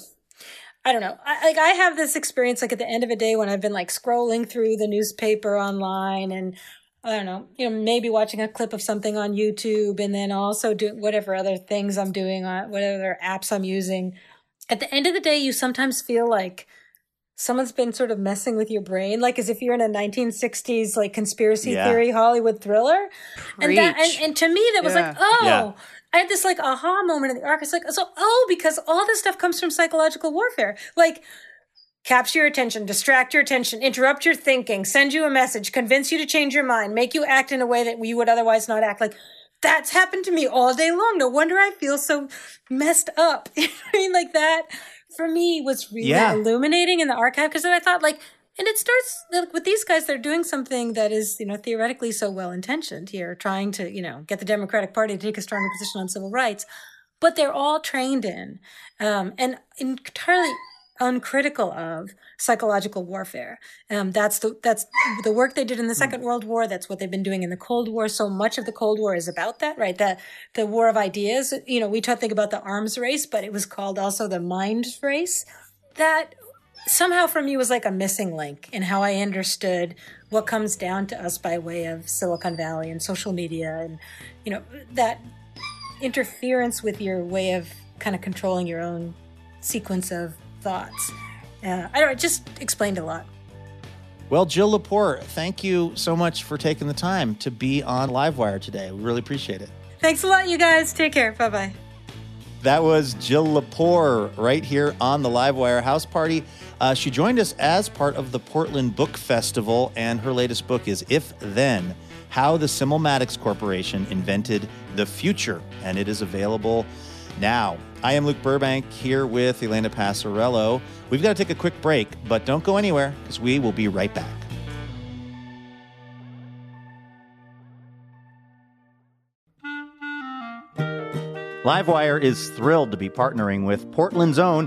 I don't know. I, like I have this experience like at the end of a day when I've been like scrolling through the newspaper online and I don't know, you know, maybe watching a clip of something on YouTube and then also doing whatever other things I'm doing on whatever apps I'm using at the end of the day, you sometimes feel like someone's been sort of messing with your brain, like as if you're in a 1960s like conspiracy yeah. theory Hollywood thriller. And that, and, and, to me, that was yeah. like, oh, yeah. I had this like aha moment in the arc. It's like, so, oh, because all this stuff comes from psychological warfare. Like, capture your attention, distract your attention, interrupt your thinking, send you a message, convince you to change your mind, make you act in a way that you would otherwise not act. Like, that's happened to me all day long. No wonder I feel so messed up. I mean, like that for me was really yeah. illuminating in the archive because then I thought like, and it starts like, with these guys. They're doing something that is, you know, theoretically so well intentioned here, trying to, you know, get the Democratic Party to take a stronger position on civil rights, but they're all trained in um, and entirely uncritical of psychological warfare. Um, that's the that's the work they did in the Second World War. That's what they've been doing in the Cold War. So much of the Cold War is about that, right? That the war of ideas. You know, we talk think about the arms race, but it was called also the mind race. That somehow for me was like a missing link in how I understood what comes down to us by way of Silicon Valley and social media, and you know that interference with your way of kind of controlling your own sequence of thoughts. Uh, I don't know, it just explained a lot. Well, Jill Lepore, thank you so much for taking the time to be on Livewire today. We really appreciate it. Thanks a lot, you guys. Take care. Bye bye. That was Jill Lepore right here on the Livewire House Party. Uh, she joined us as part of the Portland Book Festival, and her latest book is If Then How the Simulmatics Corporation Invented the Future. And it is available now. I am Luke Burbank here with Elena Passarello. We've got to take a quick break, but don't go anywhere because we will be right back. Livewire is thrilled to be partnering with Portland's own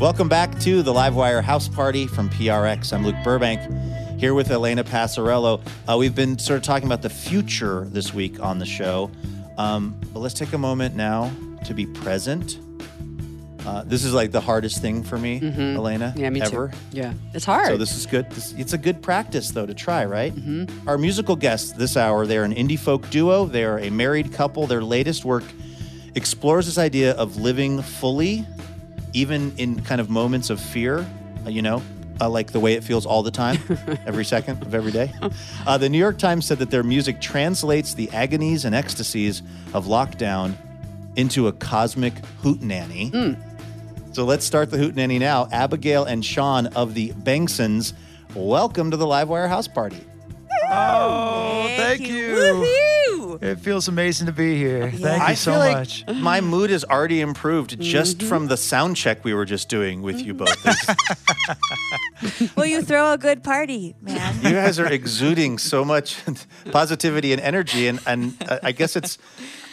Welcome back to the Livewire House Party from PRX. I'm Luke Burbank here with Elena Passarello. Uh, we've been sort of talking about the future this week on the show. Um, but let's take a moment now to be present. Uh, this is like the hardest thing for me, mm-hmm. Elena. Yeah, me ever. too. Yeah, it's hard. So this is good. This, it's a good practice though to try, right? Mm-hmm. Our musical guests this hour, they're an indie folk duo. They are a married couple. Their latest work explores this idea of living fully, even in kind of moments of fear. Uh, you know, uh, like the way it feels all the time, every second of every day. Uh, the New York Times said that their music translates the agonies and ecstasies of lockdown into a cosmic hootenanny. Mm. So let's start the hootenanny now. Abigail and Sean of the Bengsons, welcome to the Livewire House Party. Oh, thank, thank you. you. It feels amazing to be here. Yeah. Thank you I so feel much. Like my mood has already improved just mm-hmm. from the sound check we were just doing with you both. well, you throw a good party, man. You guys are exuding so much positivity and energy, and and uh, I guess it's.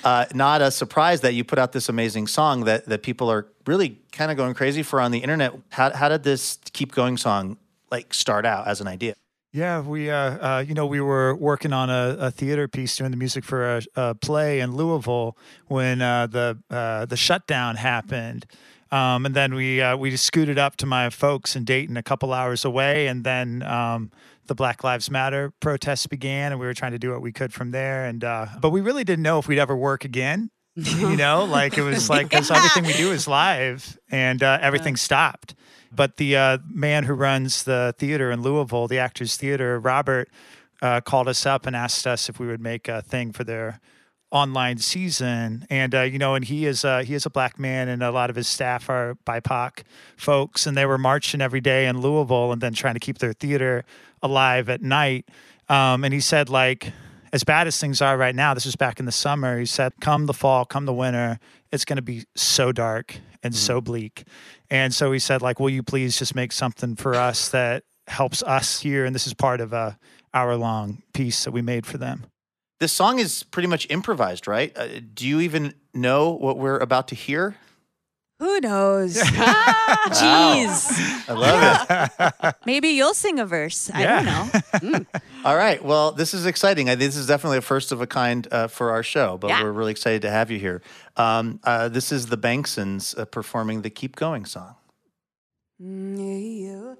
Uh, not a surprise that you put out this amazing song that, that people are really kind of going crazy for on the internet. How, how did this Keep Going song like start out as an idea? Yeah, we, uh, uh, you know, we were working on a, a, theater piece, doing the music for a, a play in Louisville when uh, the uh, the shutdown happened, um, and then we uh, we just scooted up to my folks in Dayton, a couple hours away, and then um, the Black Lives Matter protests began, and we were trying to do what we could from there. And uh, but we really didn't know if we'd ever work again. you know, like it was like because everything we do is live, and everything stopped. But the uh, man who runs the theater in Louisville, the Actors Theater, Robert, uh, called us up and asked us if we would make a thing for their online season. And uh, you know, and he is uh, he is a black man, and a lot of his staff are BIPOC folks, and they were marching every day in Louisville, and then trying to keep their theater alive at night. Um, and he said like as bad as things are right now, this was back in the summer. He said, come the fall, come the winter, it's going to be so dark and mm-hmm. so bleak. And so he said, like, will you please just make something for us that helps us here? And this is part of a hour long piece that we made for them. This song is pretty much improvised, right? Uh, do you even know what we're about to hear? Who knows? Jeez. I love it. Maybe you'll sing a verse. I don't know. Mm. All right. Well, this is exciting. I, This is definitely a first of a kind uh, for our show, but yeah. we're really excited to have you here. Um, uh, this is the Bengsons uh, performing the Keep Going song. Mm,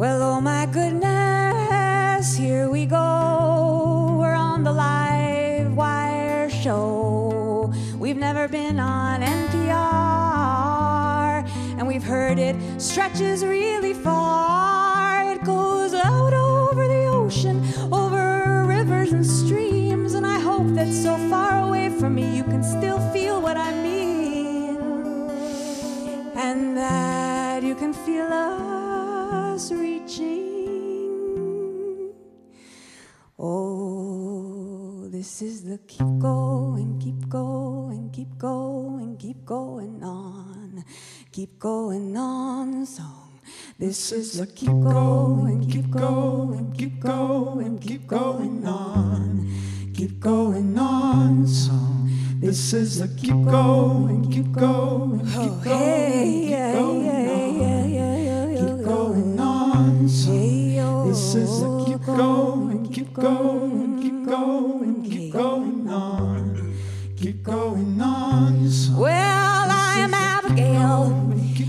Well, oh my goodness, here we go. We're on the live wire show. We've never been on NPR, and we've heard it stretches really far. It goes out over the ocean, over rivers and streams, and I hope that so far away from me you can still feel what I mean, and that you can feel us reaching. Oh, this is the keep going, keep going, keep going, keep going on, keep going on song. This is the keep going, keep going, keep going, keep going on, keep going on song. This is the keep going, keep going, keep going, keep oh, going on, going on song. This is a keep going, keep going, keep going, keep going on, keep going on. Song. Well, I'm Abigail,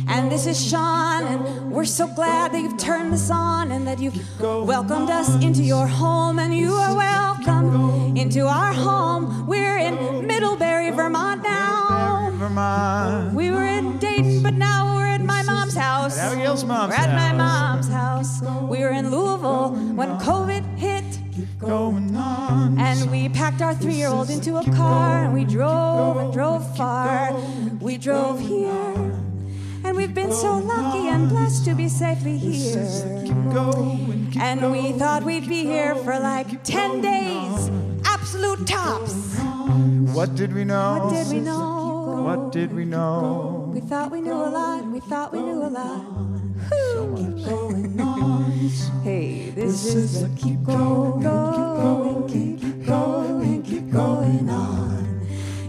and this is Sean, and we're so glad that you've turned this on and that you've welcomed us into your home, and you are welcome into our home. We're in Middlebury, Vermont now. Vermont. We were in Dayton, but now we're at my mom's house. At Abigail's mom's we're at my mom's house. We were in Louisville when COVID hit. And we packed our three year old into a car and we drove and drove far. We drove here. And we've been so lucky and blessed to be safely here. And we thought we'd be here for like 10 days. Absolute tops. What did we know? What did we know? What did we know? We thought we knew a lot. We thought we knew a lot. So much. going on. hey, this, this is a keep going, going, keep going, keep going on,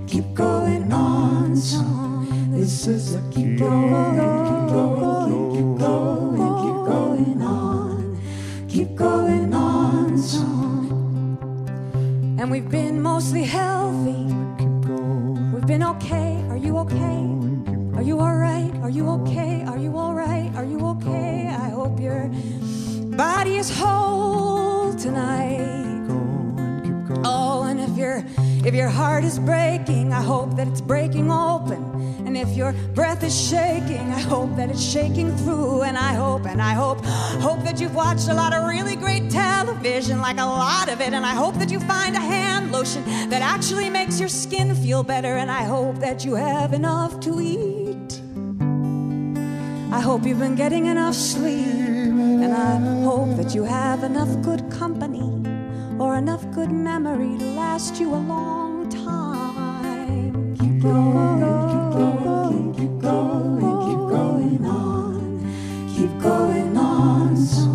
keep going on song. This is a keep going, keep going, keep going, keep going on, keep going on song. And we've been mostly healthy. We've been okay. Are you okay? Are you alright? Are you okay? Are you alright? Are you okay? I hope you're body is whole tonight. Oh, and if your if your heart is breaking, I hope that it's breaking open. And if your breath is shaking, I hope that it's shaking through. And I hope, and I hope, hope that you've watched a lot of really great television, like a lot of it. And I hope that you find a hand lotion that actually makes your skin feel better. And I hope that you have enough to eat. I hope you've been getting enough sleep. And I hope that you have enough good company or enough good memory to last you a long time. Keep going, keep going, keep going, keep going on, keep going on. So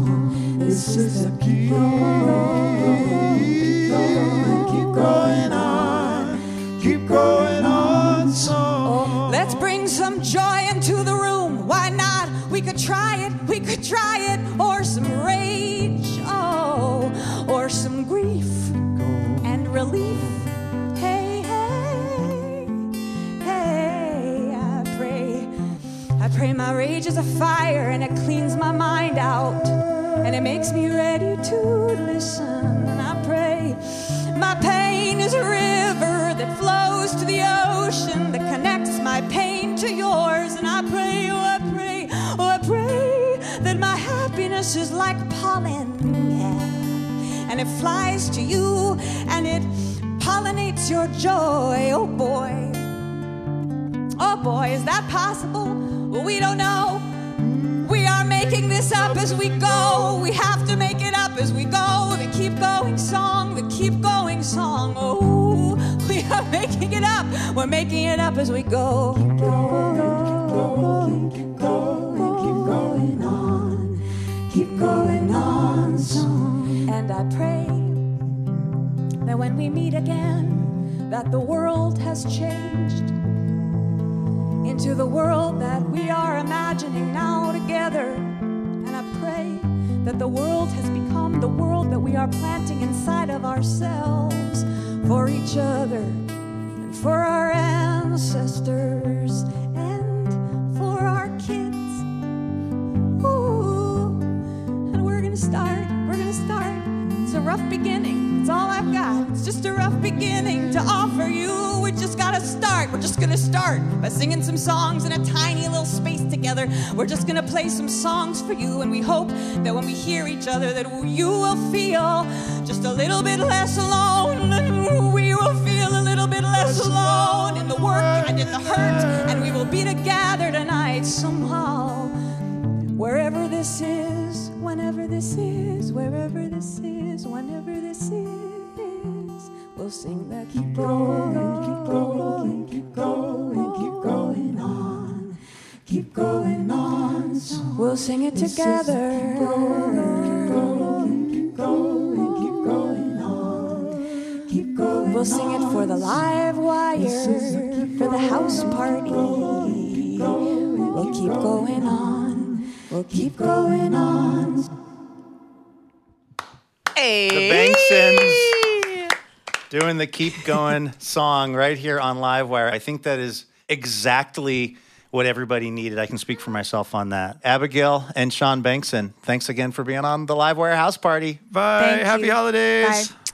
this is a keep going, keep going, keep going on, keep going on. So let's bring some joy into the room. Why not? We could try it, we could try it, or some rage, my rage is a fire and it cleans my mind out and it makes me ready to listen. And I pray my pain is a river that flows to the ocean that connects my pain to yours. And I pray, oh, I pray, oh, I pray that my happiness is like pollen, yeah. And it flies to you and it pollinates your joy. Oh boy. Oh boy, is that possible? We don't know. We are making this up as we go. We have to make it up as we go. The keep going song, the keep going song. Oh, we are making it up. We're making it up as we go. Keep going, Keep going, keep going, keep going on. Keep going on, song. And I pray that when we meet again, that the world has changed into the world that we are imagining now together. And I pray that the world has become the world that we are planting inside of ourselves for each other and for our ancestors and for our kids. Ooh, and we're gonna start, we're gonna start. It's a rough beginning. It's all I've got. It's just a rough beginning to offer you. We just gotta start. We're just gonna start by singing some songs in a tiny little space together. We're just gonna play some songs for you, and we hope that when we hear each other, that you will feel just a little bit less alone. And we will feel a little bit less alone in the work and in the hurt, and we will be together tonight somehow. Wherever this is, whenever this is, wherever this is, whenever this is, we'll sing that keep going, keep going, keep going, keep going on, keep going on. song. We'll sing it together. Keep going, keep going, keep going on, keep going. We'll sing it for the live wire, for the house party. We'll keep going on. We'll keep going on. Hey. The Bengsons doing the Keep Going song right here on Livewire. I think that is exactly what everybody needed. I can speak for myself on that. Abigail and Sean Bengson, thanks again for being on the Livewire House Party. Bye. Thank Happy you. holidays. Bye.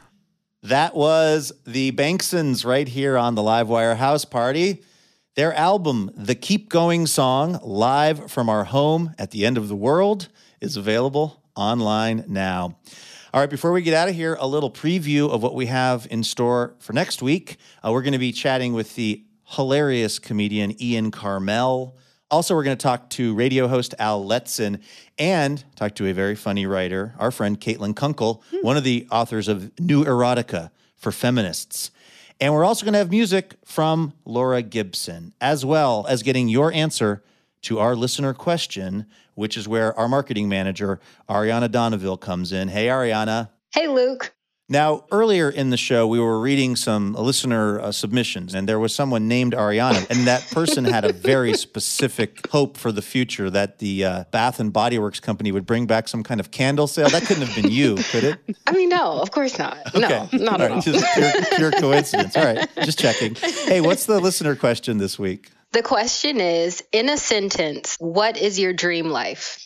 That was the Bengsons right here on the Livewire House Party. Their album, The Keep Going Song, live from our home at the end of the world, is available online now. All right, before we get out of here, a little preview of what we have in store for next week. Uh, we're going to be chatting with the hilarious comedian Ian Karmel. Also, we're going to talk to radio host Al Letson and talk to a very funny writer, our friend Caitlin Kunkel, one of the authors of New Erotica for Feminists. And we're also going to have music from Laura Gibson, as well as getting your answer to our listener question, which is where our marketing manager, Ariana Donaville, comes in. Hey, Ariana. Hey, Luke. Now, earlier in the show, we were reading some listener uh, submissions, and there was someone named Ariana, and that person had a very specific hope for the future that the uh, Bath and Body Works company would bring back some kind of candle sale. That couldn't have been you, could it? I mean, no, of course not. No, not All at right, all. Just pure, pure coincidence. All right, just checking. Hey, what's the listener question this week? The question is in a sentence, what is your dream life?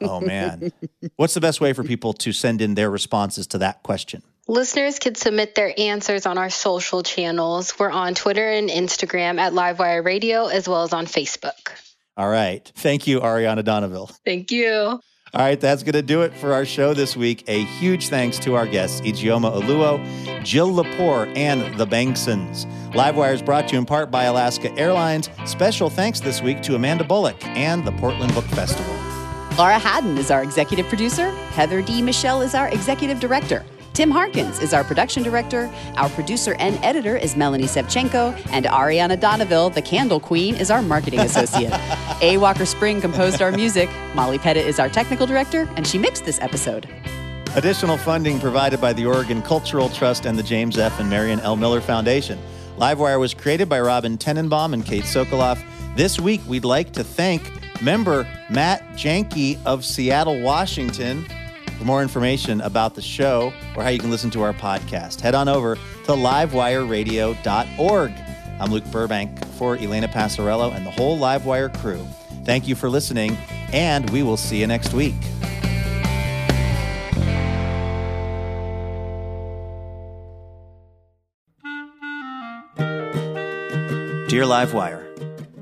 Oh, man. What's the best way for people to send in their responses to that question? Listeners can submit their answers on our social channels. We're on Twitter and Instagram at Livewire Radio, as well as on Facebook. All right. Thank you, Ariana Doneville. Thank you. All right, that's going to do it for our show this week. A huge thanks to our guests, Ijeoma Oluo, Jill Lepore, and the Bengsons. Livewire is brought to you in part by Alaska Airlines. Special thanks this week to Amanda Bullock and the Portland Book Festival. Laura Haddon is our executive producer. Heather D. Michelle is our executive director. Tim Harkins is our production director. Our producer and editor is Melanie Sevcenko. And Ariana Doneville, the candle queen, is our marketing associate. A. Walker Spring composed our music. Molly Pettit is our technical director, and she mixed this episode. Additional funding provided by the Oregon Cultural Trust and the James F. and Marion L. Miller Foundation. Livewire was created by Robin Tenenbaum and Kate Sokoloff. This week, we'd like to thank member Matt Janke of Seattle, Washington. For more information about the show or how you can listen to our podcast, head on over to livewireradio.org. I'm Luke Burbank for Elena Passarello and the whole Livewire crew. Thank you for listening, and we will see you next week. Dear Livewire,